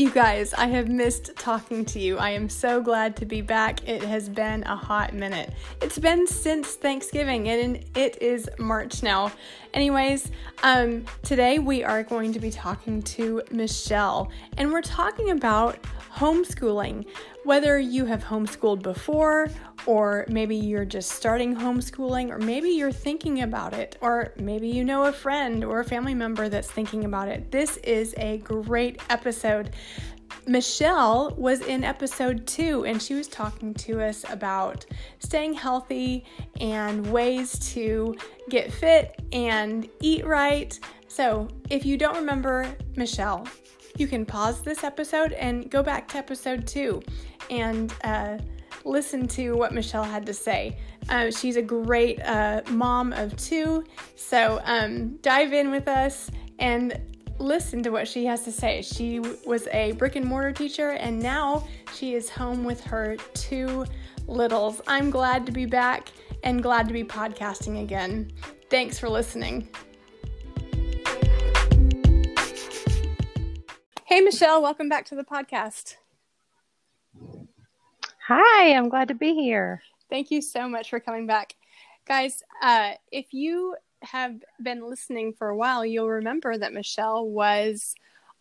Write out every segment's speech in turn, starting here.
You guys, I have missed talking to you. I am so glad to be back. It has been a hot minute. It's been since Thanksgiving and it is March now. Anyways, um, today we are going to be talking to Michelle and we're talking about homeschooling. Whether you have homeschooled before, or maybe you're just starting homeschooling, or maybe you're thinking about it, or maybe you know a friend or a family member that's thinking about it, this is a great episode. Michelle was in episode two and she was talking to us about staying healthy and ways to get fit and eat right. So, if you don't remember Michelle, you can pause this episode and go back to episode two and uh, listen to what Michelle had to say. Uh, she's a great uh, mom of two, so um, dive in with us and listen to what she has to say. She was a brick and mortar teacher and now she is home with her two littles. I'm glad to be back and glad to be podcasting again. Thanks for listening. Hey, Michelle, welcome back to the podcast. Hi, I'm glad to be here. Thank you so much for coming back. Guys, uh, if you have been listening for a while, you'll remember that Michelle was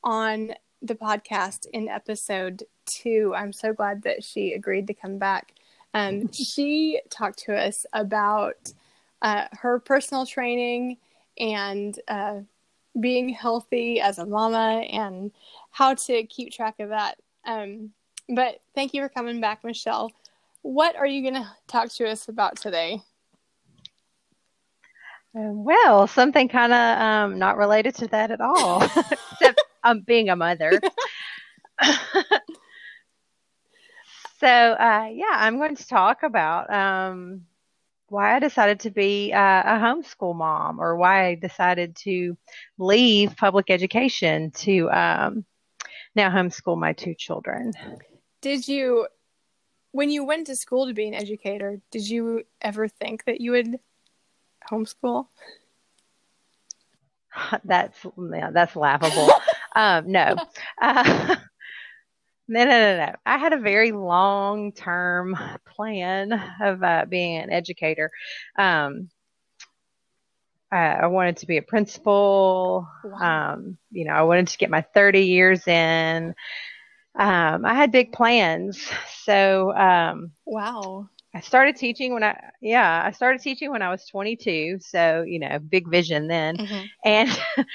on the podcast in episode two. I'm so glad that she agreed to come back. Um, she talked to us about uh, her personal training and uh, being healthy as a mama and how to keep track of that. Um, but thank you for coming back, Michelle. What are you going to talk to us about today? Uh, well, something kind of um, not related to that at all, except um, being a mother. so, uh, yeah, I'm going to talk about um, why I decided to be uh, a homeschool mom or why I decided to leave public education to um, now homeschool my two children. Did you, when you went to school to be an educator, did you ever think that you would homeschool? That's yeah, that's laughable. um, no. Uh, no, no, no, no. I had a very long term plan of uh, being an educator. Um, uh, I wanted to be a principal. Wow. Um, you know, I wanted to get my 30 years in. Um, I had big plans. So, um, wow. I started teaching when I, yeah, I started teaching when I was 22. So, you know, big vision then. Mm-hmm. And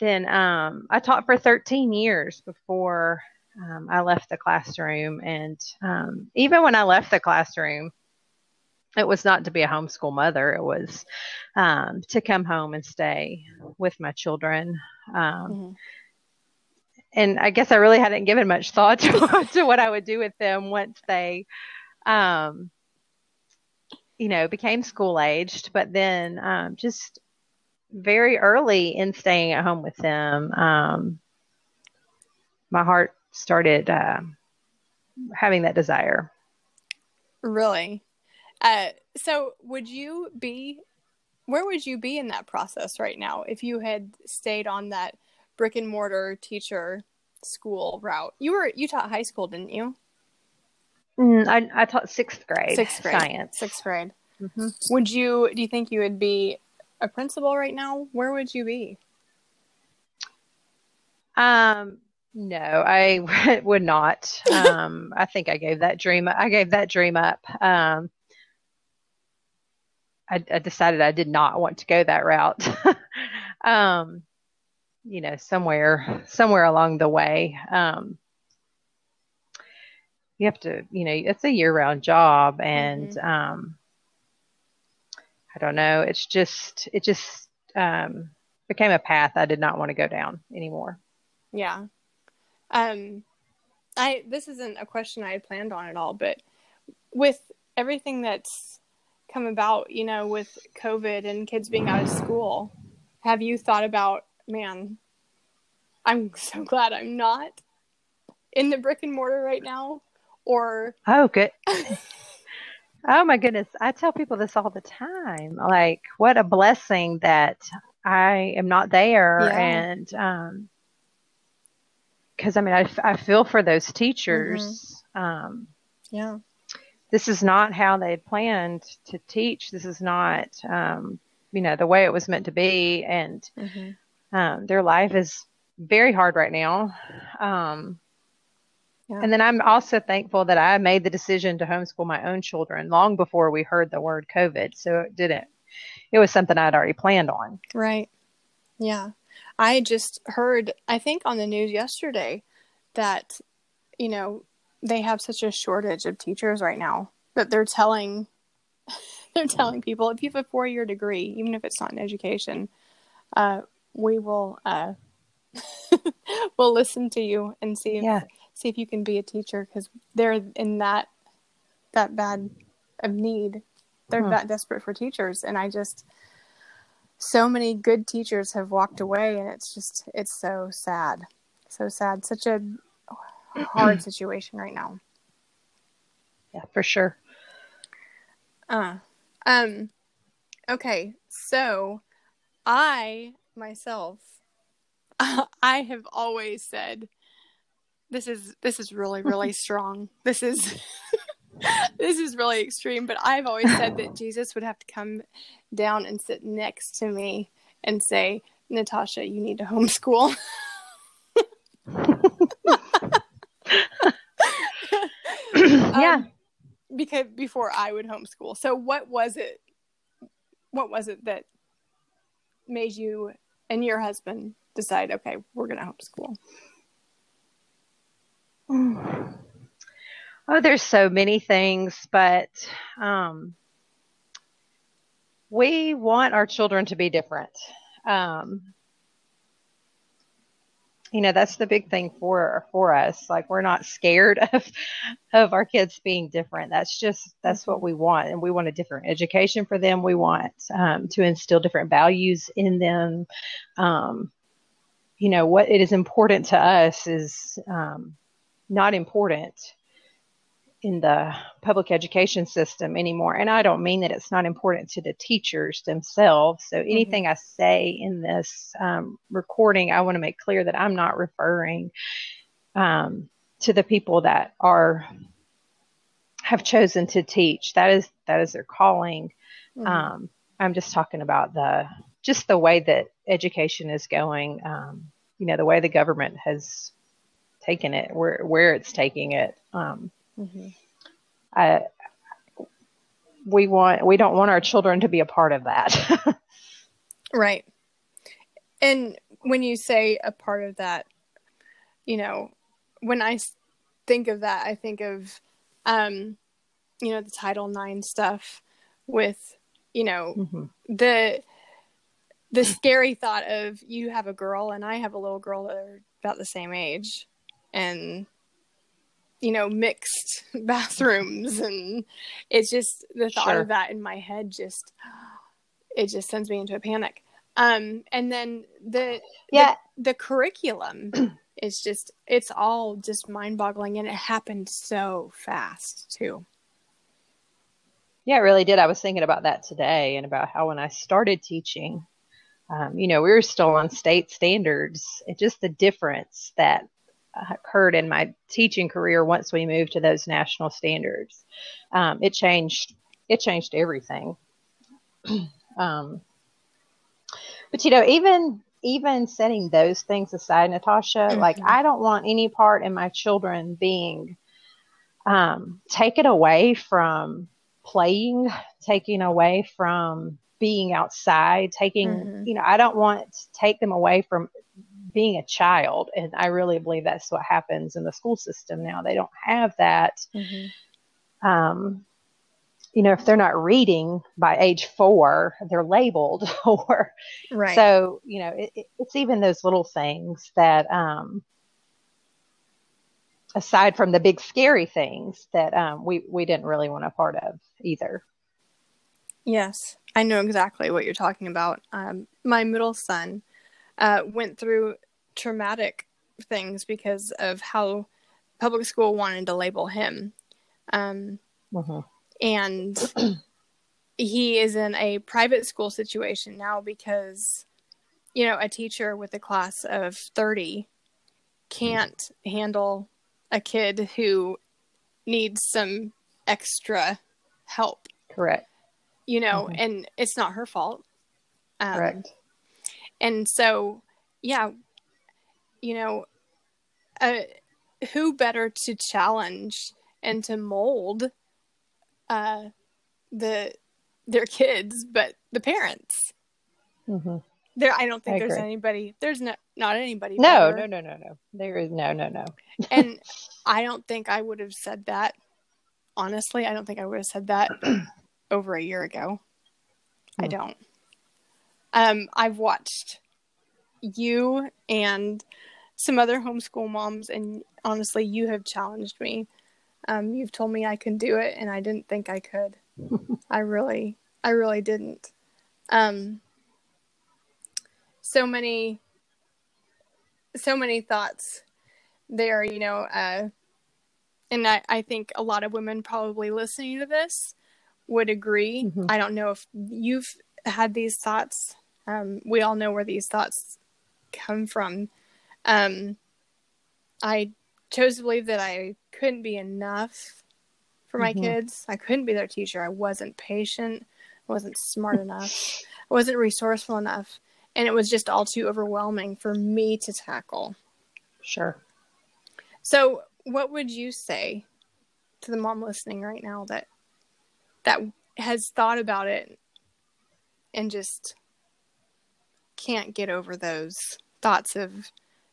then um, I taught for 13 years before um, I left the classroom. And um, even when I left the classroom, it was not to be a homeschool mother. It was um, to come home and stay with my children. Um, mm-hmm. And I guess I really hadn't given much thought to, to what I would do with them once they, um, you know, became school aged. But then um, just very early in staying at home with them, um, my heart started uh, having that desire. Really? Uh, so, would you be, where would you be in that process right now if you had stayed on that brick and mortar teacher school route? You were, you taught high school, didn't you? Mm, I, I taught sixth grade, sixth grade science. Sixth grade. Mm-hmm. Would you, do you think you would be a principal right now? Where would you be? Um, no, I would not. Um, I think I gave that dream. I gave that dream up. Um, I, I decided I did not want to go that route. um, you know, somewhere, somewhere along the way, um, you have to, you know, it's a year-round job, and mm-hmm. um, I don't know. It's just, it just um, became a path I did not want to go down anymore. Yeah. Um, I this isn't a question I had planned on at all, but with everything that's come about, you know, with COVID and kids being out of school, have you thought about, man, I'm so glad I'm not in the brick and mortar right now? Or oh, good. oh my goodness, I tell people this all the time. Like, what a blessing that I am not there, yeah. and um, because I mean, I, I feel for those teachers. Mm-hmm. Um, yeah. This is not how they planned to teach. This is not, um, you know, the way it was meant to be. And mm-hmm. Um, their life is very hard right now. Um, yeah. And then I'm also thankful that I made the decision to homeschool my own children long before we heard the word COVID. So it didn't, it was something I'd already planned on. Right. Yeah. I just heard, I think on the news yesterday, that, you know, they have such a shortage of teachers right now that they're telling, they're telling people if you have a four year degree, even if it's not in education, uh, we will, uh, we'll listen to you and see if, yeah. see if you can be a teacher because they're in that, that bad of need. They're hmm. that desperate for teachers. And I just, so many good teachers have walked away and it's just it's so sad so sad such a hard situation right now yeah for sure uh um okay so i myself i have always said this is this is really really strong this is this is really extreme, but I've always said that Jesus would have to come down and sit next to me and say, Natasha, you need to homeschool. yeah. Um, because before I would homeschool. So what was it what was it that made you and your husband decide, okay, we're gonna homeschool? Oh, there's so many things, but um, we want our children to be different. Um, you know, that's the big thing for for us. Like we're not scared of of our kids being different. That's just that's what we want, and we want a different education for them. We want um, to instill different values in them. Um, you know, what it is important to us is um, not important in the public education system anymore. And I don't mean that it's not important to the teachers themselves. So mm-hmm. anything mm-hmm. I say in this um, recording, I want to make clear that I'm not referring um, to the people that are have chosen to teach. That is that is their calling. Mm-hmm. Um, I'm just talking about the just the way that education is going. Um, you know, the way the government has taken it, where where it's taking it. Um, Mm-hmm. Uh, we want we don't want our children to be a part of that. right. And when you say a part of that, you know, when I think of that, I think of, um, you know, the Title IX stuff with, you know, mm-hmm. the the scary thought of you have a girl and I have a little girl that are about the same age, and you know, mixed bathrooms. And it's just the thought sure. of that in my head just, it just sends me into a panic. Um, and then the, yeah, the, the curriculum is just, it's all just mind boggling. And it happened so fast too. Yeah, it really did. I was thinking about that today and about how when I started teaching, um, you know, we were still on state standards and just the difference that occurred in my teaching career once we moved to those national standards. Um, it changed. It changed everything. um, but you know, even even setting those things aside, Natasha, mm-hmm. like I don't want any part in my children being um, taken away from playing, taking away from being outside, taking, mm-hmm. you know, I don't want to take them away from being a child. And I really believe that's what happens in the school system now. They don't have that. Mm-hmm. Um, you know, if they're not reading by age four, they're labeled or right. so, you know, it, it, it's even those little things that, um, aside from the big scary things that, um, we, we didn't really want a part of either. Yes, I know exactly what you're talking about. Um, my middle son, uh, went through traumatic things because of how public school wanted to label him. Um, uh-huh. And he is in a private school situation now because, you know, a teacher with a class of 30 can't handle a kid who needs some extra help. Correct. You know, mm-hmm. and it's not her fault. Um, Correct. And so, yeah, you know, uh, who better to challenge and to mold uh, the their kids, but the parents. Mm-hmm. There, I don't think I there's agree. anybody. There's no, not anybody. No, better. no, no, no, no. There is no, no, no. and I don't think I would have said that. Honestly, I don't think I would have said that over a year ago. I hmm. don't. Um, I've watched you and some other homeschool moms, and honestly, you have challenged me. Um, you've told me I can do it, and I didn't think I could. I really, I really didn't. Um, so many, so many thoughts there, you know, uh, and I, I think a lot of women probably listening to this would agree. Mm-hmm. I don't know if you've had these thoughts. Um, we all know where these thoughts come from. Um, I chose to believe that I couldn't be enough for my mm-hmm. kids. I couldn't be their teacher. I wasn't patient. I wasn't smart enough. I wasn't resourceful enough. And it was just all too overwhelming for me to tackle. Sure. So, what would you say to the mom listening right now that that has thought about it and just can't get over those thoughts of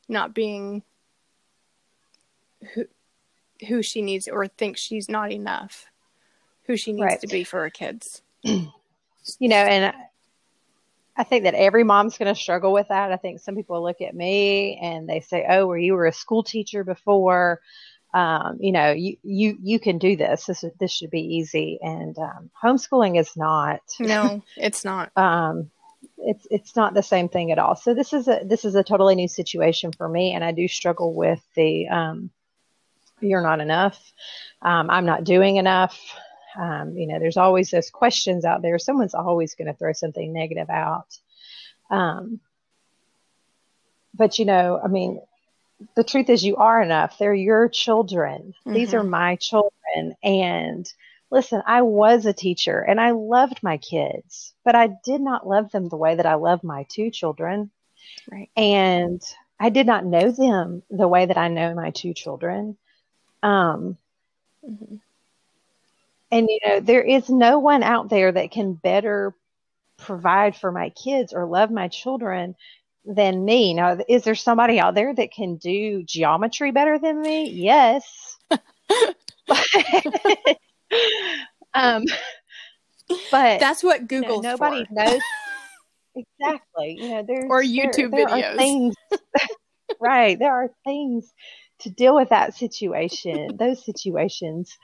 not being who who she needs or thinks she's not enough, who she needs right. to be for her kids. you know, and I think that every mom's going to struggle with that. I think some people look at me and they say, "Oh, well, you were a school teacher before. Um, you know, you you you can do this. This this should be easy." And um, homeschooling is not. No, it's not. um, it's it's not the same thing at all. So this is a this is a totally new situation for me, and I do struggle with the um, you're not enough. Um, I'm not doing enough. Um, you know, there's always those questions out there. Someone's always going to throw something negative out. Um, but you know, I mean, the truth is, you are enough. They're your children. Mm-hmm. These are my children, and listen, I was a teacher and I loved my kids, but I did not love them the way that I love my two children. Right. And I did not know them the way that I know my two children. Um, mm-hmm. And, you know, there is no one out there that can better provide for my kids or love my children than me. Now, is there somebody out there that can do geometry better than me? Yes. um, but that's what Google. You know, nobody for. knows exactly. You know, there's or YouTube there, there videos. Things, right. There are things to deal with that situation, those situations.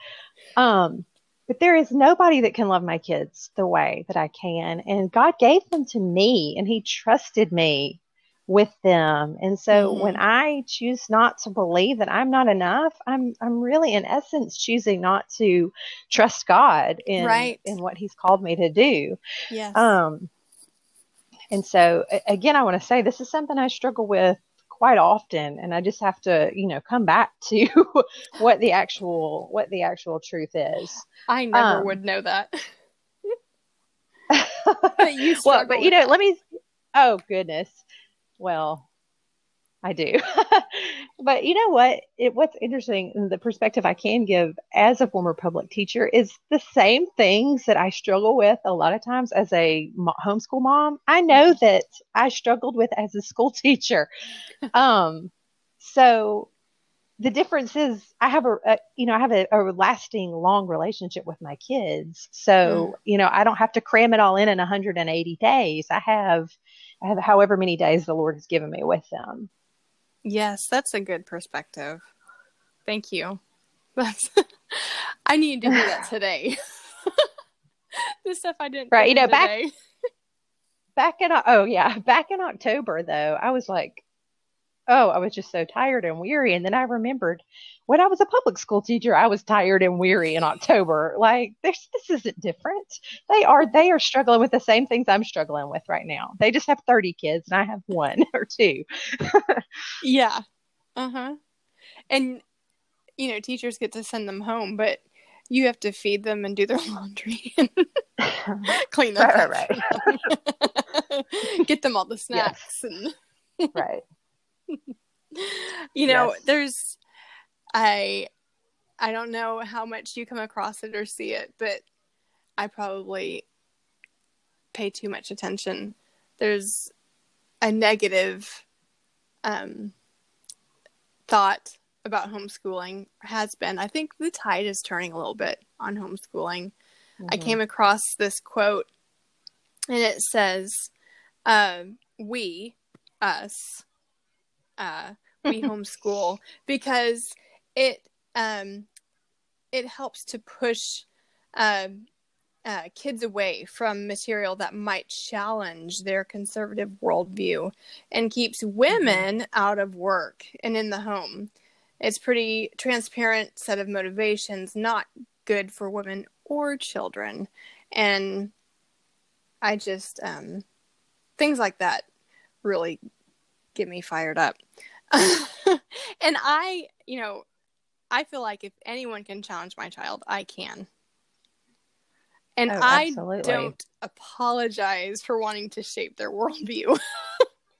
Um, but there is nobody that can love my kids the way that I can. And God gave them to me and He trusted me with them. And so mm-hmm. when I choose not to believe that I'm not enough, I'm I'm really in essence choosing not to trust God in right. in what He's called me to do. Yes. Um and so again I want to say this is something I struggle with quite often and I just have to, you know, come back to what the actual what the actual truth is. I never um, would know that. but you well, but you know, let me oh goodness. Well, I do. but you know what? It, what's interesting, the perspective I can give as a former public teacher is the same things that I struggle with a lot of times as a homeschool mom. I know mm-hmm. that I struggled with as a school teacher. um, so the difference is I have a, a you know I have a, a, lasting long relationship with my kids. So mm. you know I don't have to cram it all in in 180 days. I have I have however many days the Lord has given me with them. Yes, that's a good perspective. Thank you. That's I need to do that today. the stuff I didn't right. You know, back back in oh yeah, back in October though, I was like, oh, I was just so tired and weary. And then I remembered when I was a public school teacher, I was tired and weary in October. Like this, this isn't different. They are, they are struggling with the same things I'm struggling with right now. They just have 30 kids and I have one or two. yeah. Uh huh. And you know, teachers get to send them home, but you have to feed them and do their laundry and clean them right, right, right. get them all the snacks yes. and right you know yes. there's i i don't know how much you come across it or see it but i probably pay too much attention there's a negative um thought about homeschooling has been i think the tide is turning a little bit on homeschooling mm-hmm. i came across this quote and it says uh, we us uh, we homeschool because it um, it helps to push uh, uh, kids away from material that might challenge their conservative worldview and keeps women mm-hmm. out of work and in the home it's pretty transparent set of motivations, not good for women or children. And I just um, things like that really get me fired up. and I, you know, I feel like if anyone can challenge my child, I can. And oh, I don't apologize for wanting to shape their worldview.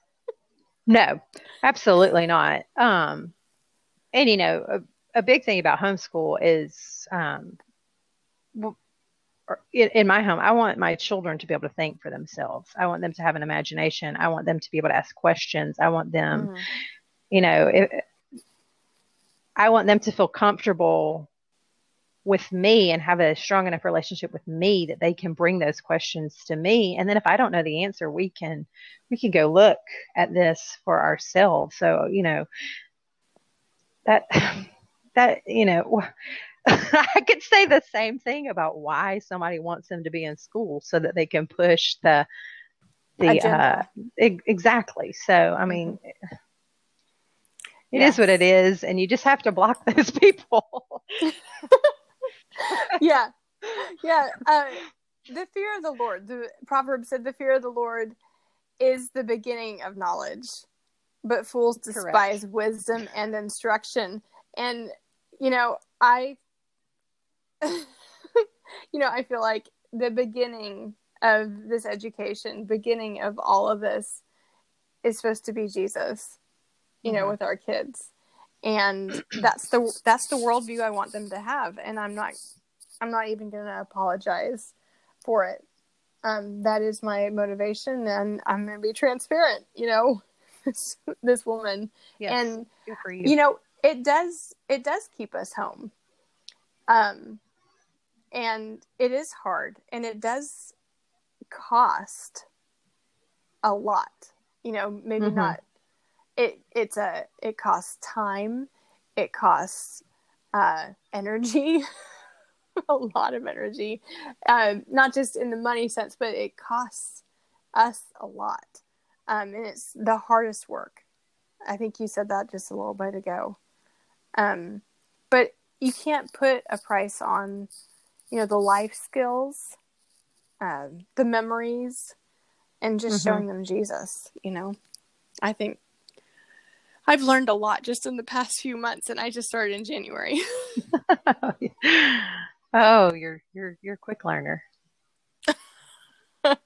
no, absolutely not. Um, and you know, a, a big thing about homeschool is, um, in, my home, I want my children to be able to think for themselves. I want them to have an imagination. I want them to be able to ask questions. I want them, mm. you know, if, I want them to feel comfortable with me and have a strong enough relationship with me that they can bring those questions to me and then if i don't know the answer we can we can go look at this for ourselves so you know that that you know I could say the same thing about why somebody wants them to be in school so that they can push the the uh, exactly. So I mean, mm-hmm. it yes. is what it is, and you just have to block those people. yeah, yeah. Uh, the fear of the Lord. The proverb said, "The fear of the Lord is the beginning of knowledge." but fools despise Correct. wisdom and instruction. And, you know, I, you know, I feel like the beginning of this education, beginning of all of this is supposed to be Jesus, you mm-hmm. know, with our kids. And that's the that's the worldview I want them to have. And I'm not I'm not even gonna apologize for it. Um, that is my motivation and I'm gonna be transparent, you know this this woman yes, and you. you know it does it does keep us home um and it is hard and it does cost a lot you know maybe mm-hmm. not it it's a it costs time it costs uh energy a lot of energy um not just in the money sense but it costs us a lot um, and it's the hardest work. I think you said that just a little bit ago. Um, but you can't put a price on, you know, the life skills, um, the memories, and just mm-hmm. showing them Jesus. You know, I think I've learned a lot just in the past few months, and I just started in January. oh, you're you're you're a quick learner.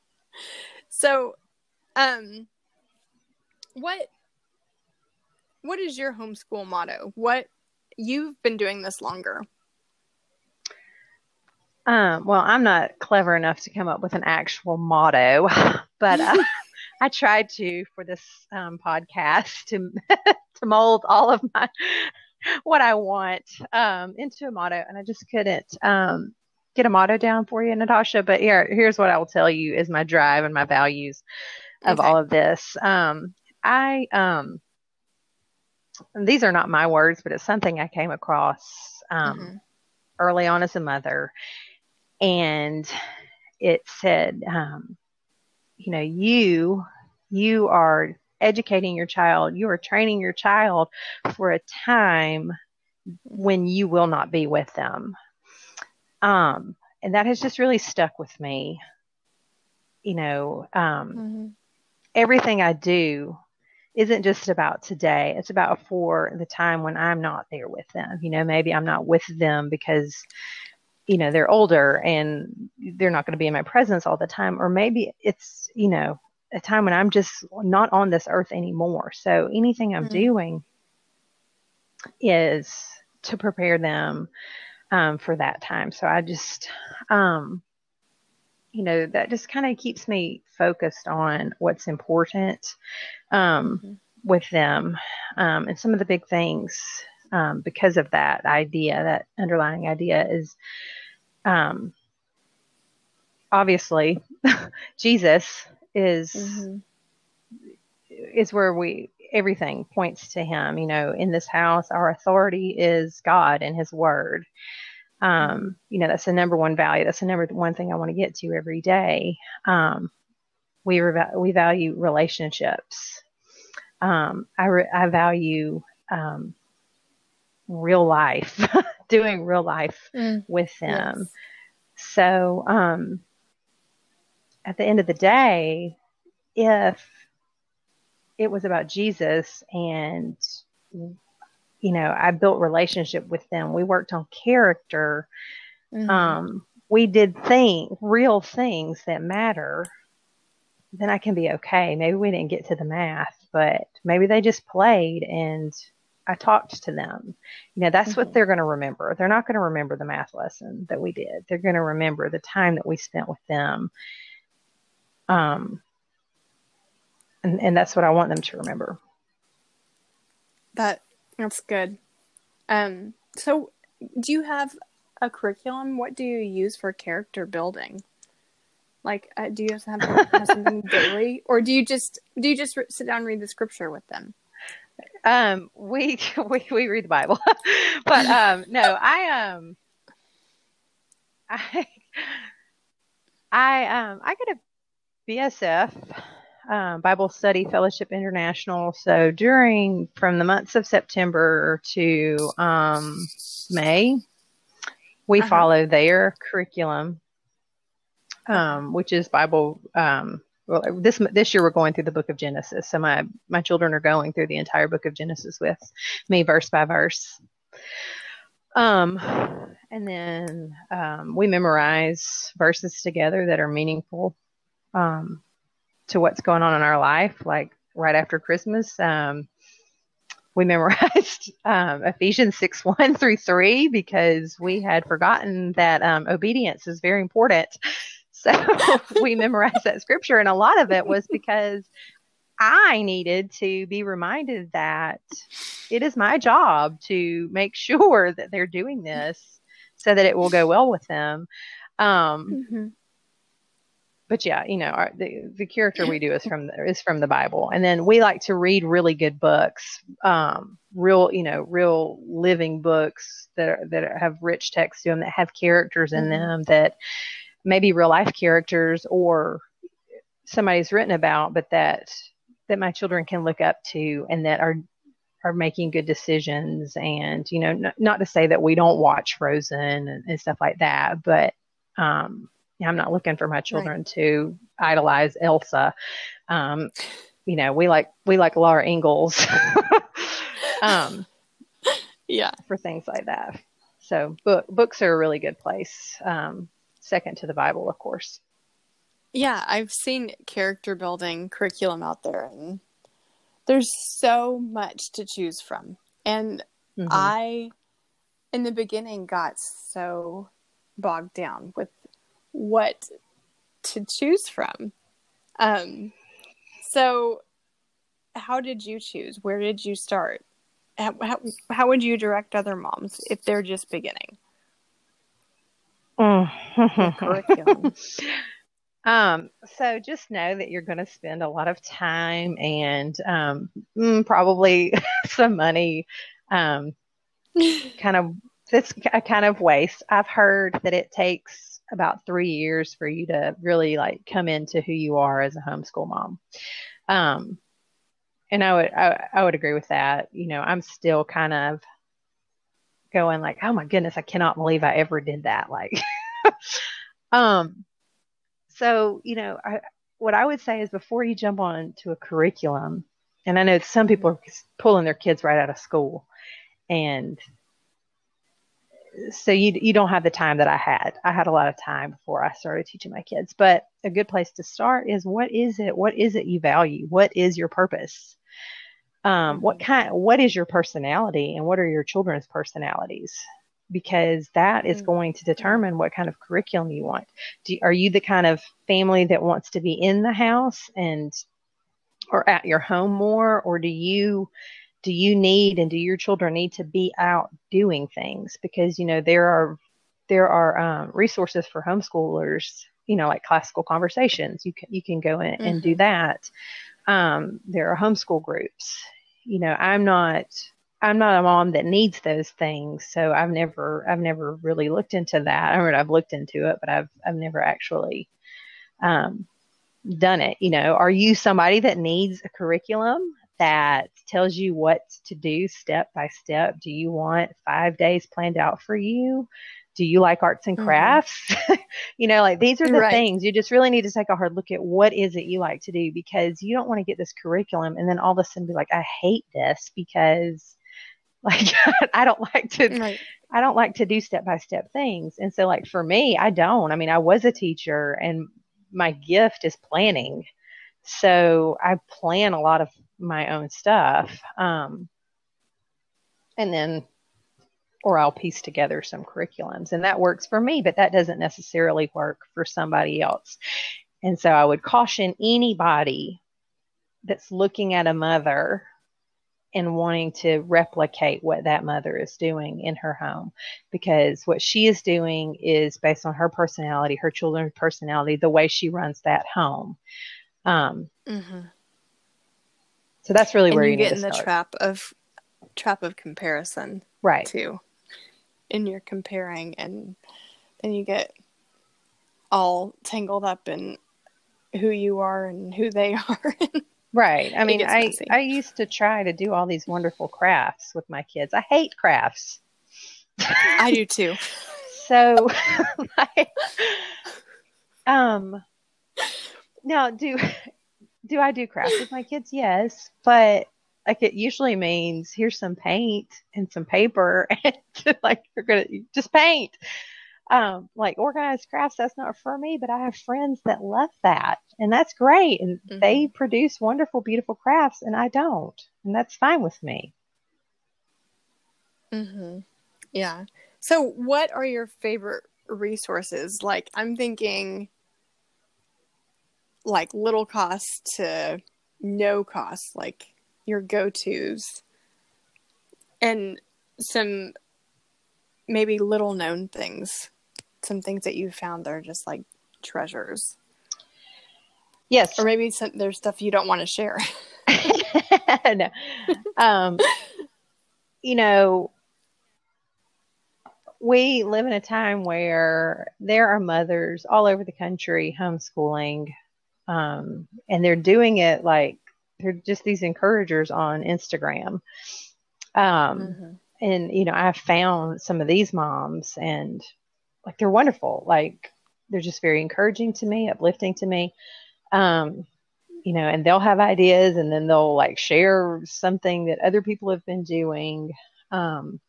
so um, what what is your homeschool motto? What you've been doing this longer? Um, well, I'm not clever enough to come up with an actual motto, but uh, I tried to for this um, podcast to to mold all of my what I want um, into a motto, and I just couldn't um, get a motto down for you, Natasha. But here, here's what I will tell you: is my drive and my values of okay. all of this. Um, I um, these are not my words, but it's something I came across um, mm-hmm. early on as a mother, and it said, um, you know, you you are educating your child, you are training your child for a time when you will not be with them. Um, and that has just really stuck with me. You know, um, mm-hmm everything I do isn't just about today. It's about for the time when I'm not there with them. You know, maybe I'm not with them because, you know, they're older and they're not going to be in my presence all the time. Or maybe it's, you know, a time when I'm just not on this earth anymore. So anything I'm mm-hmm. doing is to prepare them um, for that time. So I just, um, you know, that just kind of keeps me focused on what's important um, mm-hmm. with them um, and some of the big things um, because of that idea, that underlying idea is um, obviously Jesus is mm-hmm. is where we everything points to him. You know, in this house, our authority is God and His Word. Um, you know, that's the number one value. That's the number one thing I want to get to every day. Um, we re- we value relationships. Um, I re- I value um, real life, doing real life mm, with them. Yes. So, um, at the end of the day, if it was about Jesus and you know, I built relationship with them. We worked on character. Mm-hmm. Um, we did things, real things that matter. Then I can be okay. Maybe we didn't get to the math, but maybe they just played and I talked to them. You know, that's mm-hmm. what they're going to remember. They're not going to remember the math lesson that we did. They're going to remember the time that we spent with them. Um, and, and that's what I want them to remember. That that's good. Um, so do you have a curriculum? What do you use for character building? Like, uh, do you have, have, have something daily, or do you just do you just sit down and read the scripture with them? Um, we we we read the Bible, but um, no, I um, I I um, I got a BSF um, Bible Study Fellowship International. So during from the months of September to um, May, we uh-huh. follow their curriculum, um, which is Bible. Um, well, this this year we're going through the Book of Genesis, so my my children are going through the entire Book of Genesis with me, verse by verse. Um, and then um, we memorize verses together that are meaningful. Um, to what's going on in our life, like right after Christmas. Um, we memorized um, Ephesians 6 1 through 3 because we had forgotten that um, obedience is very important. So we memorized that scripture, and a lot of it was because I needed to be reminded that it is my job to make sure that they're doing this so that it will go well with them. Um, mm-hmm but yeah, you know, our, the the character we do is from the, is from the Bible, and then we like to read really good books, um, real you know, real living books that are, that have rich text to them that have characters in mm-hmm. them that maybe real life characters or somebody's written about, but that that my children can look up to and that are are making good decisions and you know n- not to say that we don't watch frozen and, and stuff like that but um I'm not looking for my children right. to idolize Elsa. Um, you know, we like we like Laura Ingalls. um, yeah, for things like that. So book, books are a really good place. Second to the Bible, of course. Yeah, I've seen character building curriculum out there, and there's so much to choose from. And mm-hmm. I, in the beginning, got so bogged down with what to choose from. Um, so, how did you choose? Where did you start? How, how, how would you direct other moms if they're just beginning? Curriculum. Um, so just know that you're going to spend a lot of time and um, mm, probably some money, um, kind of this kind of waste. I've heard that it takes about three years for you to really like come into who you are as a homeschool mom. Um, and I would I, I would agree with that. You know, I'm still kind of going like, oh my goodness, I cannot believe I ever did that. Like, um, so you know, I, what I would say is before you jump on to a curriculum, and I know some people are pulling their kids right out of school, and so you you don't have the time that I had. I had a lot of time before I started teaching my kids. But a good place to start is what is it? What is it you value? What is your purpose? Um, what mm-hmm. kind? What is your personality, and what are your children's personalities? Because that is mm-hmm. going to determine what kind of curriculum you want. Do, are you the kind of family that wants to be in the house and or at your home more, or do you do you need and do your children need to be out doing things because you know there are there are um, resources for homeschoolers you know like classical conversations you can you can go in mm-hmm. and do mm-hmm. that um, there are homeschool groups you know i'm not i'm not a mom that needs those things so i've never i've never really looked into that i mean i've looked into it but i've i've never actually um, done it you know are you somebody that needs a curriculum that tells you what to do step by step. Do you want five days planned out for you? Do you like arts and mm-hmm. crafts? Mm-hmm. you know, like these are the right. things you just really need to take a hard look at what is it you like to do because you don't want to get this curriculum and then all of a sudden be like, I hate this because like I don't like to right. I don't like to do step by step things. And so like for me, I don't. I mean, I was a teacher and my gift is planning. So I plan a lot of my own stuff. Um, and then, or I'll piece together some curriculums and that works for me, but that doesn't necessarily work for somebody else. And so I would caution anybody that's looking at a mother and wanting to replicate what that mother is doing in her home because what she is doing is based on her personality, her children's personality, the way she runs that home. Um, mm-hmm. So that's really and where you, you get in the trap of trap of comparison, right? Too, and you're comparing, and then you get all tangled up in who you are and who they are. right. I mean, I I used to try to do all these wonderful crafts with my kids. I hate crafts. I do too. so, I, um, now do do I do crafts with my kids? Yes, but like it usually means here's some paint and some paper and like you're gonna just paint. Um, like organized crafts, that's not for me, but I have friends that love that and that's great. And mm-hmm. they produce wonderful, beautiful crafts and I don't. And that's fine with me. Mm-hmm. Yeah. So what are your favorite resources? Like I'm thinking like little cost to no cost, like your go tos, and some maybe little known things, some things that you found that are just like treasures. Yes. Or maybe some, there's stuff you don't want to share. no. Um, you know, we live in a time where there are mothers all over the country homeschooling um, and they're doing it like they're just these encouragers on Instagram. Um, mm-hmm. And, you know, I've found some of these moms and like they're wonderful. Like they're just very encouraging to me, uplifting to me. Um, you know, and they'll have ideas and then they'll like share something that other people have been doing. Um,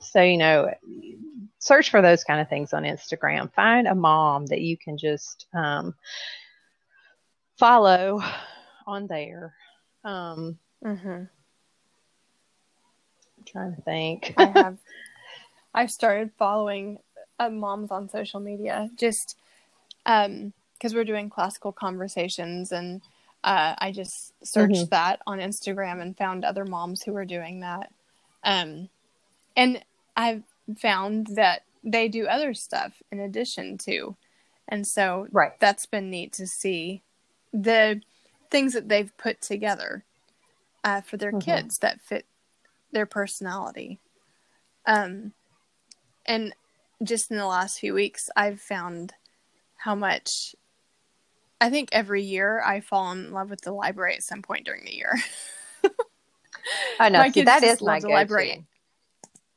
so, you know, search for those kind of things on Instagram. Find a mom that you can just um, follow on there. Um, mm-hmm. I'm trying to think. I have. I've started following uh, moms on social media just because um, we're doing classical conversations and uh, I just searched mm-hmm. that on Instagram and found other moms who were doing that. Um, and I've found that they do other stuff in addition to. And so right. that's been neat to see the things that they've put together uh, for their mm-hmm. kids that fit their personality. Um, and just in the last few weeks, I've found how much. I think every year I fall in love with the library at some point during the year. I know. See, that is my library.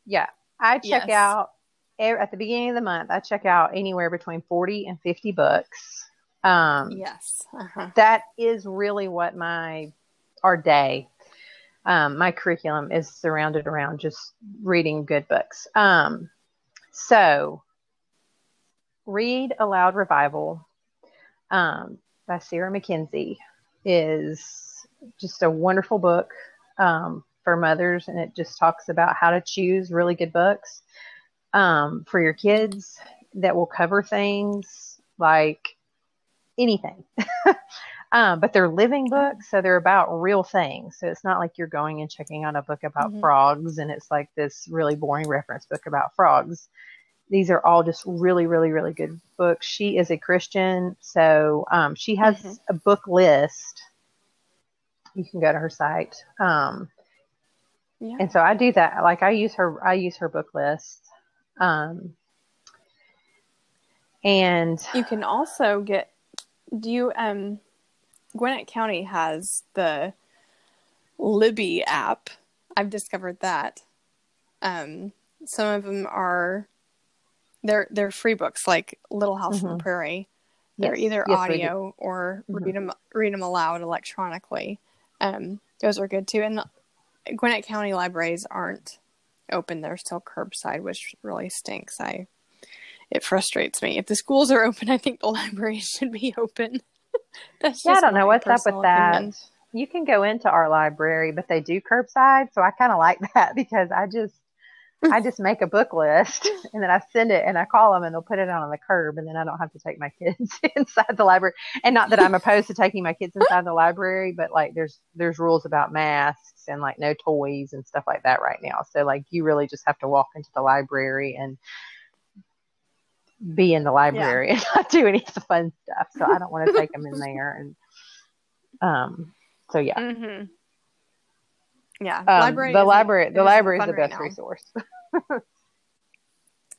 Yeah, I check yes. out at the beginning of the month. I check out anywhere between forty and fifty books. Um, yes, uh-huh. that is really what my our day, um, my curriculum is surrounded around just reading good books. Um, so, Read Aloud Revival um, by Sarah Mackenzie is just a wonderful book um, for mothers, and it just talks about how to choose really good books um, for your kids that will cover things like anything. um, but they're living books, so they're about real things. So it's not like you're going and checking out a book about mm-hmm. frogs and it's like this really boring reference book about frogs. These are all just really, really, really good books. She is a Christian, so um, she has mm-hmm. a book list. You can go to her site. Um, yeah. And so I do that. Like I use her, I use her book list. Um, and you can also get, do you, um, Gwinnett County has the Libby app. I've discovered that. Um, some of them are they're they're free books like Little House mm-hmm. on the mm-hmm. Prairie. They're yes. either yes, audio or mm-hmm. read them read them aloud electronically. Um, those are good too. And Gwinnett County libraries aren't open; they're still curbside, which really stinks. I it frustrates me. If the schools are open, I think the libraries should be open. That's yeah, I don't know what's up with that. You can go into our library, but they do curbside, so I kind of like that because I just I just make a book list and then I send it and I call them and they'll put it on the curb and then I don't have to take my kids inside the library. And not that I'm opposed to taking my kids inside the library, but like there's there's rules about masks and like no toys and stuff like that right now. So like you really just have to walk into the library and be in the library yeah. and not do any of the fun stuff. So I don't want to take them in there and um so yeah. Mm-hmm. Yeah, um, library the library the library is the best right resource.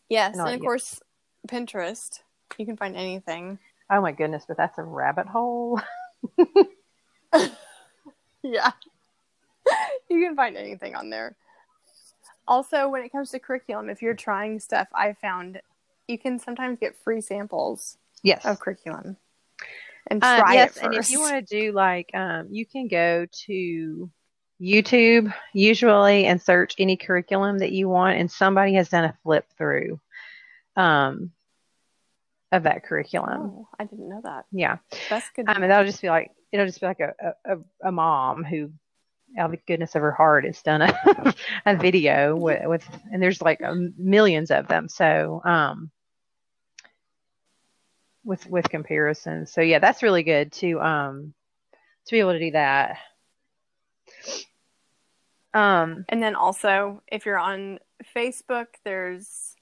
yes, and of course Pinterest. You can find anything. Oh my goodness, but that's a rabbit hole. yeah. you can find anything on there. Also, when it comes to curriculum, if you're trying stuff, I found you can sometimes get free samples yes. of curriculum and uh, try yes, it first. And if you want to do like, um, you can go to YouTube usually and search any curriculum that you want, and somebody has done a flip through um, of that curriculum. Oh, I didn't know that. Yeah, that's good. I mean, that'll just be like it'll just be like a a, a mom who, out of the goodness of her heart, has done a a video with, with and there's like millions of them. So um, with with comparisons. So yeah, that's really good to um to be able to do that. Um, and then also, if you're on Facebook, there's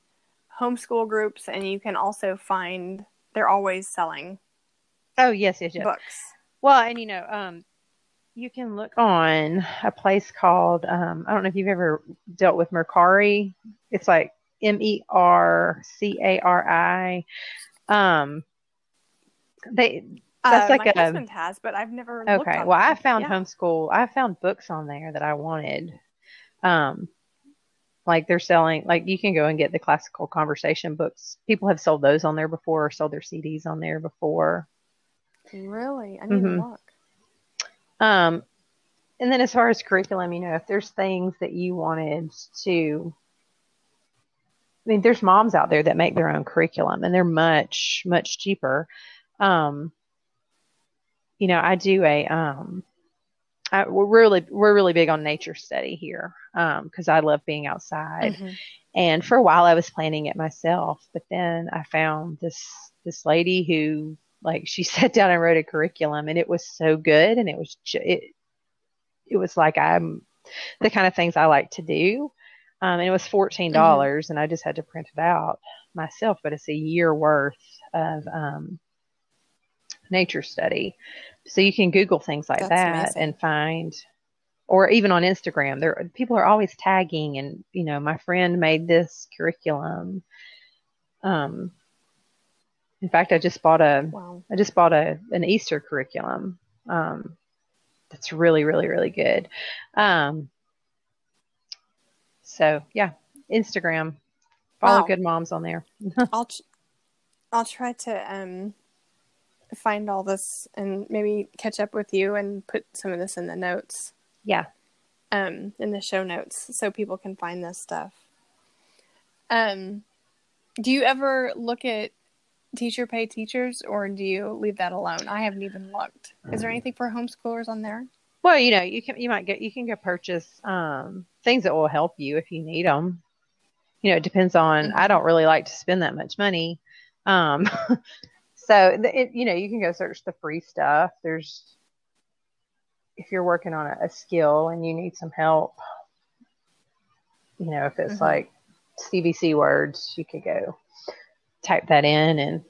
homeschool groups, and you can also find they're always selling. Oh yes, yes, yes. Books. Well, and you know, um, you can look on a place called um, I don't know if you've ever dealt with Mercari. It's like M E R C A R I. Um, they that's uh, like my a husband has, but I've never. Okay, well, I found yeah. homeschool. I found books on there that I wanted. Um, like they're selling, like you can go and get the classical conversation books. People have sold those on there before, or sold their CDs on there before. Really, I need mm-hmm. to look. Um, and then as far as curriculum, you know, if there's things that you wanted to I mean, there's moms out there that make their own curriculum and they're much, much cheaper. Um, you know, I do a um, I, we're really we're really big on nature study here because um, I love being outside. Mm-hmm. And for a while, I was planning it myself, but then I found this this lady who like she sat down and wrote a curriculum, and it was so good, and it was ju- it it was like I'm the kind of things I like to do. Um, and it was fourteen mm-hmm. dollars, mm-hmm. and I just had to print it out myself. But it's a year worth of um, nature study. So you can Google things like That's that amazing. and find, or even on Instagram, there people are always tagging and you know my friend made this curriculum. Um, in fact, I just bought a wow. I just bought a an Easter curriculum. Um, that's really really really good. Um, so yeah, Instagram, follow wow. good moms on there. I'll I'll try to um find all this and maybe catch up with you and put some of this in the notes. Yeah. Um, in the show notes so people can find this stuff. Um, do you ever look at teacher pay teachers or do you leave that alone? I haven't even looked. Is there anything for homeschoolers on there? Well, you know, you can you might get you can go purchase um, things that will help you if you need them. You know, it depends on. Mm-hmm. I don't really like to spend that much money, um, so it, you know you can go search the free stuff. There's if you're working on a, a skill and you need some help. You know, if it's mm-hmm. like CVC words, you could go type that in and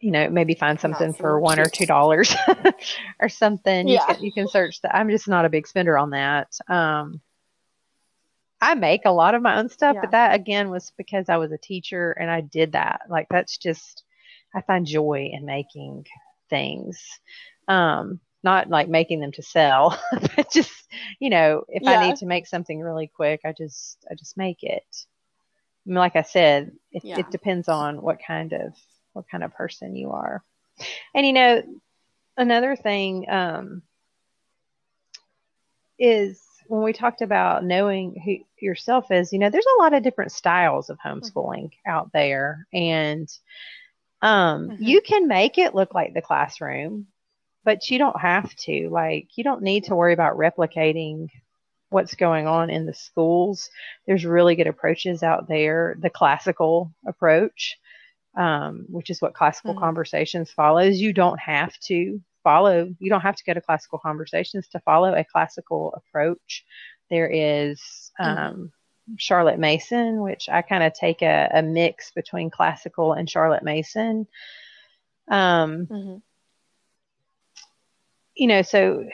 you know maybe find something for one or two dollars or something yeah. you, can, you can search that i'm just not a big spender on that um i make a lot of my own stuff yeah. but that again was because i was a teacher and i did that like that's just i find joy in making things um not like making them to sell but just you know if yeah. i need to make something really quick i just i just make it I mean, like i said it, it depends on what kind of what kind of person you are. And you know, another thing um, is when we talked about knowing who yourself is, you know, there's a lot of different styles of homeschooling mm-hmm. out there, and um, mm-hmm. you can make it look like the classroom, but you don't have to. Like, you don't need to worry about replicating what's going on in the schools. There's really good approaches out there. The classical approach, um, which is what classical mm-hmm. conversations follows. You don't have to follow, you don't have to go to classical conversations to follow a classical approach. There is mm-hmm. um. Charlotte Mason, which I kind of take a, a, mix between classical and Charlotte Mason. Um, mm-hmm. You know, so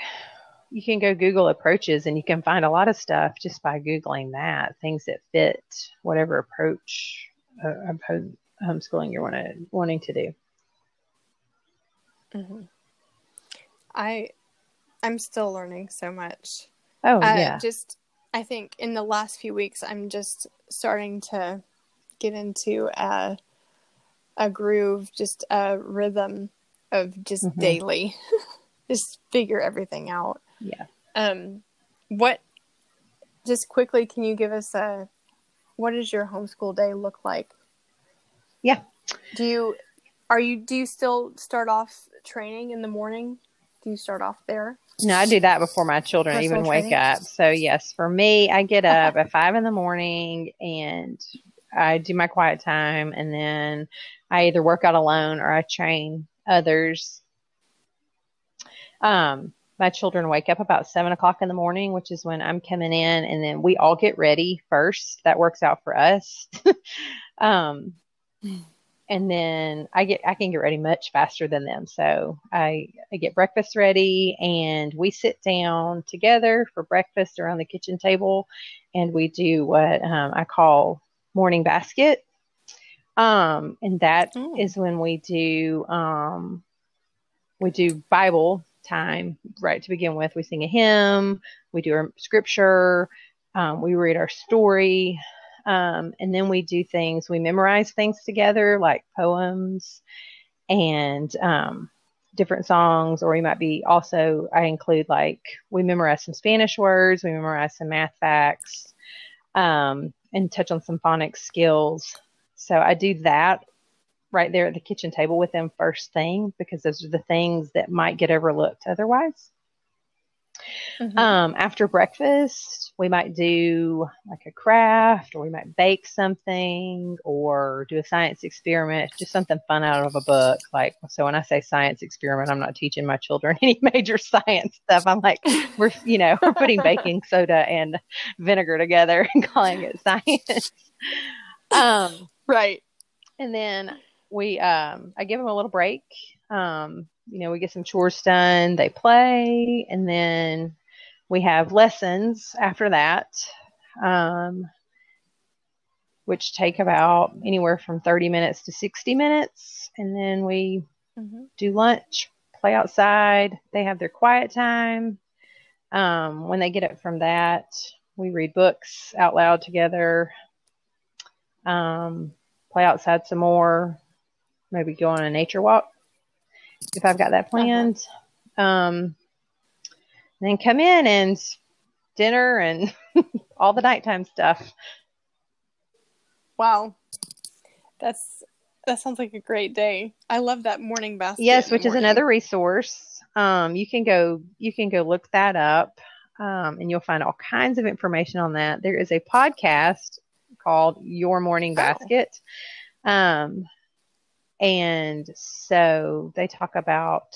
you can go Google approaches and you can find a lot of stuff just by Googling that, things that fit whatever approach uh, homeschooling you're wanna, wanting to do. Mm-hmm. I I'm still learning so much. Oh uh, yeah. Just I think in the last few weeks I'm just starting to get into a a groove, just a rhythm of just mm-hmm. daily, just figure everything out. Yeah. Um, what? Just quickly, can you give us a what does your homeschool day look like? Yeah. Do you are you do you still start off training in the morning? Do you start off there? No, I do that before my children Personal even training? wake up. So yes, for me, I get up at five in the morning and I do my quiet time, and then I either work out alone or I train others. Um, my children wake up about seven o'clock in the morning, which is when I'm coming in, and then we all get ready first. That works out for us. um, and then I get I can get ready much faster than them. So I I get breakfast ready and we sit down together for breakfast around the kitchen table, and we do what um, I call morning basket. Um, and that mm. is when we do um, we do Bible time right to begin with. We sing a hymn, we do our scripture, um, we read our story, um, and then we do things, we memorize things together like poems and um, different songs, or we might be also, I include like we memorize some Spanish words, we memorize some math facts, um, and touch on some phonics skills. So I do that right there at the kitchen table with them first thing because those are the things that might get overlooked otherwise. Mm-hmm. Um, after breakfast, we might do like a craft, or we might bake something, or do a science experiment, just something fun out of a book. Like, so when I say science experiment, I'm not teaching my children any major science stuff. I'm like, we're, you know, we're putting baking soda and vinegar together and calling it science. um, right. And then we, um, I give them a little break. Um, you know, we get some chores done, they play, and then we have lessons after that, um, which take about anywhere from 30 minutes to 60 minutes. And then we mm-hmm. do lunch, play outside, they have their quiet time. Um, when they get it from that, we read books out loud together, um, play outside some more, maybe go on a nature walk if I've got that planned. Uh-huh. Um, then come in and dinner and all the nighttime stuff. Wow. That's that sounds like a great day. I love that morning basket. Yes, which is another resource. Um, you can go you can go look that up. Um, and you'll find all kinds of information on that. There is a podcast called Your Morning oh. Basket. Oh. Um, and so they talk about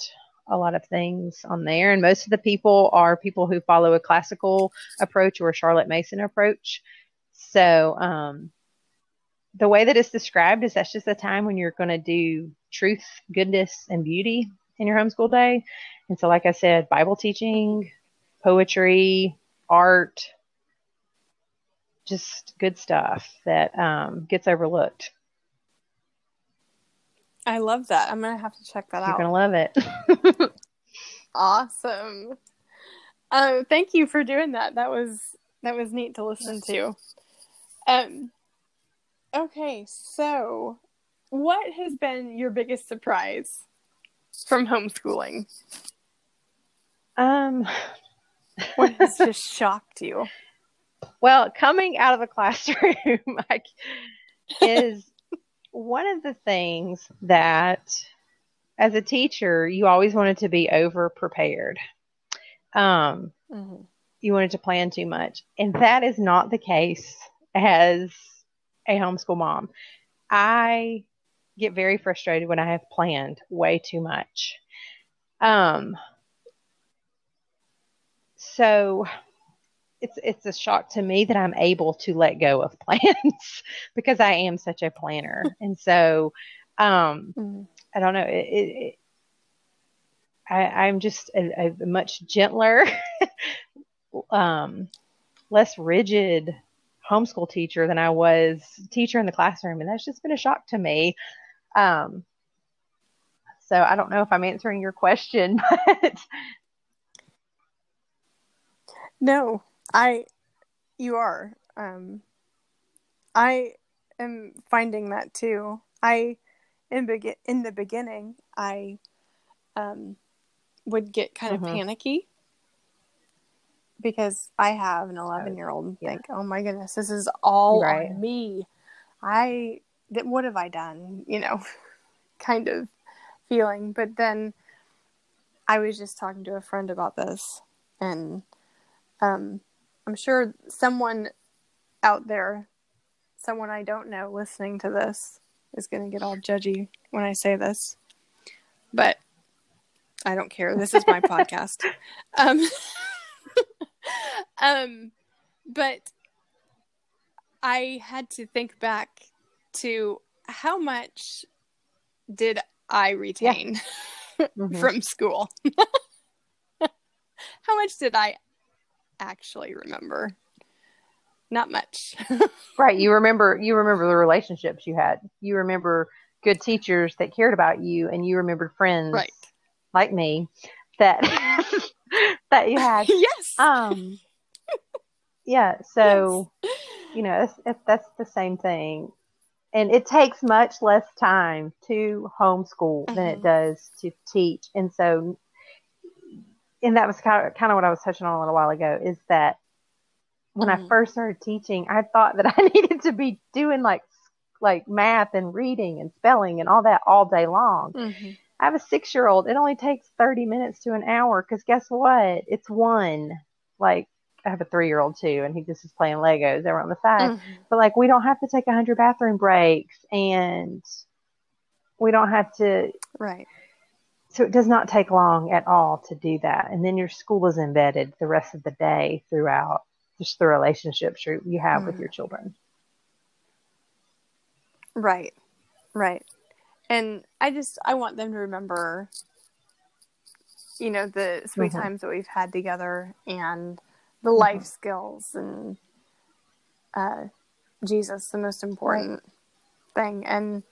a lot of things on there. And most of the people are people who follow a classical approach or a Charlotte Mason approach. So, um, the way that it's described is that's just a time when you're going to do truth, goodness, and beauty in your homeschool day. And so, like I said, Bible teaching, poetry, art, just good stuff that um, gets overlooked. I love that. I'm gonna have to check that You're out. You're gonna love it. awesome. Uh, thank you for doing that. That was that was neat to listen to. Um. Okay, so what has been your biggest surprise from homeschooling? Um, what has just shocked you? Well, coming out of the classroom is one of the things that as a teacher you always wanted to be over prepared um, mm-hmm. you wanted to plan too much. And that is not the case as a homeschool mom. I get very frustrated when i have planned way too much. Um, so it's it's a shock to me that I'm able to let go of plans because I am such a planner, and so um, mm. I don't know. It, it, it, I, am just a, a, much gentler, um, less rigid homeschool teacher than I was teacher in the classroom, and that's just been a shock to me. Um, so I don't know if I'm answering your question, but no, I, you are. Um, I am finding that too. I, in begin in the beginning, I, um, would get kind of mm-hmm. panicky because I have an 11 year old and yeah. think, oh my goodness, this is all right. on me. I, what have I done? You know, kind of feeling. But then I was just talking to a friend about this and, um, I'm sure someone out there, someone I don't know listening to this, is going to get all judgy when I say this. But I don't care. This is my podcast. Um, um, but I had to think back to how much did I retain yeah. mm-hmm. from school? how much did I actually remember. Not much. right. You remember you remember the relationships you had. You remember good teachers that cared about you and you remembered friends right. like me that that you had. Yes. Um yeah, so yes. you know, it's, it's, that's the same thing. And it takes much less time to homeschool mm-hmm. than it mm-hmm. does to teach. And so and that was kind of, kind of what I was touching on a little while ago is that when mm-hmm. I first started teaching, I thought that I needed to be doing like like math and reading and spelling and all that all day long. Mm-hmm. I have a six year old. It only takes 30 minutes to an hour because guess what? It's one. Like, I have a three year old too, and he just is playing Legos over on the side. Mm-hmm. But like, we don't have to take a 100 bathroom breaks and we don't have to. Right so it does not take long at all to do that. And then your school is embedded the rest of the day throughout just the relationships you, have mm. with your children. Right. Right. And I just I want them to remember you know the sweet mm-hmm. times that we've had together and the mm-hmm. life skills and uh Jesus the most important right. thing and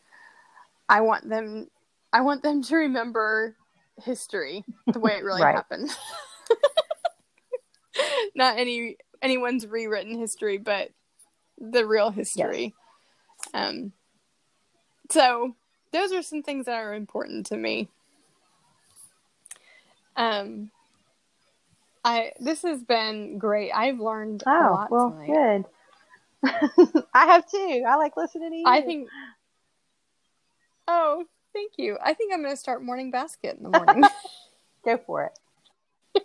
I want them I want them to remember history the way it really happened. Not any anyone's rewritten history, but the real history. Yes. Um, so those are some things that are important to me. Um, I this has been great. I've learned oh, a lot well, tonight. good. I have too. I like listening to you. I think. Oh, thank you. I think I'm going to start morning basket in the morning. Go for it.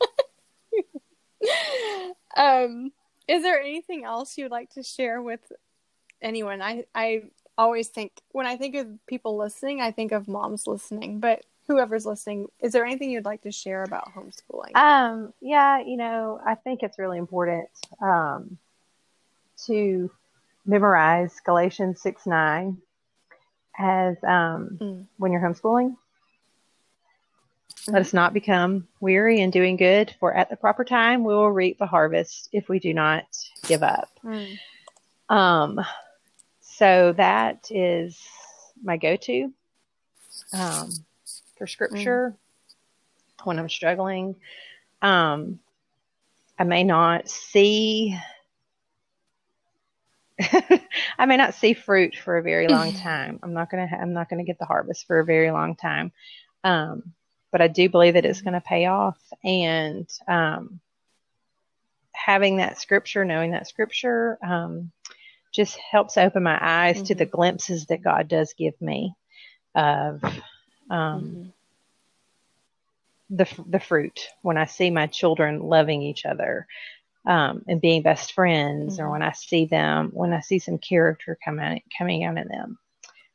um, is there anything else you'd like to share with anyone? I I always think when I think of people listening, I think of moms listening, but whoever's listening, is there anything you'd like to share about homeschooling? Um, yeah, you know, I think it's really important um, to memorize Galatians 6 9 as um, mm. when you're homeschooling. Mm-hmm. Let us not become weary in doing good, for at the proper time we will reap a harvest if we do not give up. Mm. Um, so that is my go to. Um, for scripture mm. when I'm struggling. Um, I may not see, I may not see fruit for a very long time. I'm not gonna, ha- I'm not gonna get the harvest for a very long time. Um, but I do believe that it's going to pay off, and um, having that scripture, knowing that scripture, um, just helps open my eyes mm-hmm. to the glimpses that God does give me of um, mm-hmm. the the fruit when I see my children loving each other um, and being best friends, mm-hmm. or when I see them when I see some character coming coming out in them.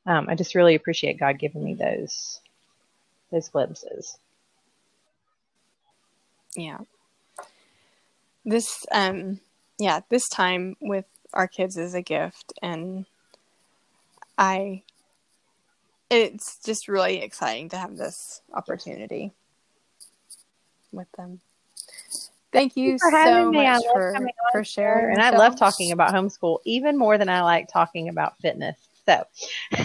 Um, I just really appreciate God giving me those those glimpses. Yeah. This um yeah, this time with our kids is a gift and I it's just really exciting to have this opportunity with them. Thank you, for so much for, for sharing. And I love talking about homeschool even more than I like talking about fitness. So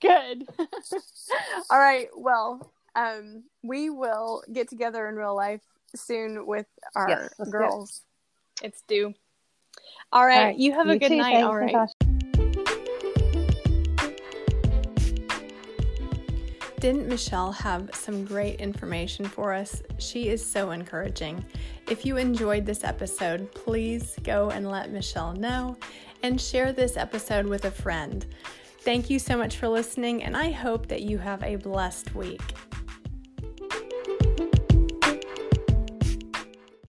good. All right. Well, um, we will get together in real life soon with our yes, girls. It's due. All right. All right. You have you a good too. night. Thanks, All right. Didn't Michelle have some great information for us? She is so encouraging. If you enjoyed this episode, please go and let Michelle know and share this episode with a friend. Thank you so much for listening, and I hope that you have a blessed week.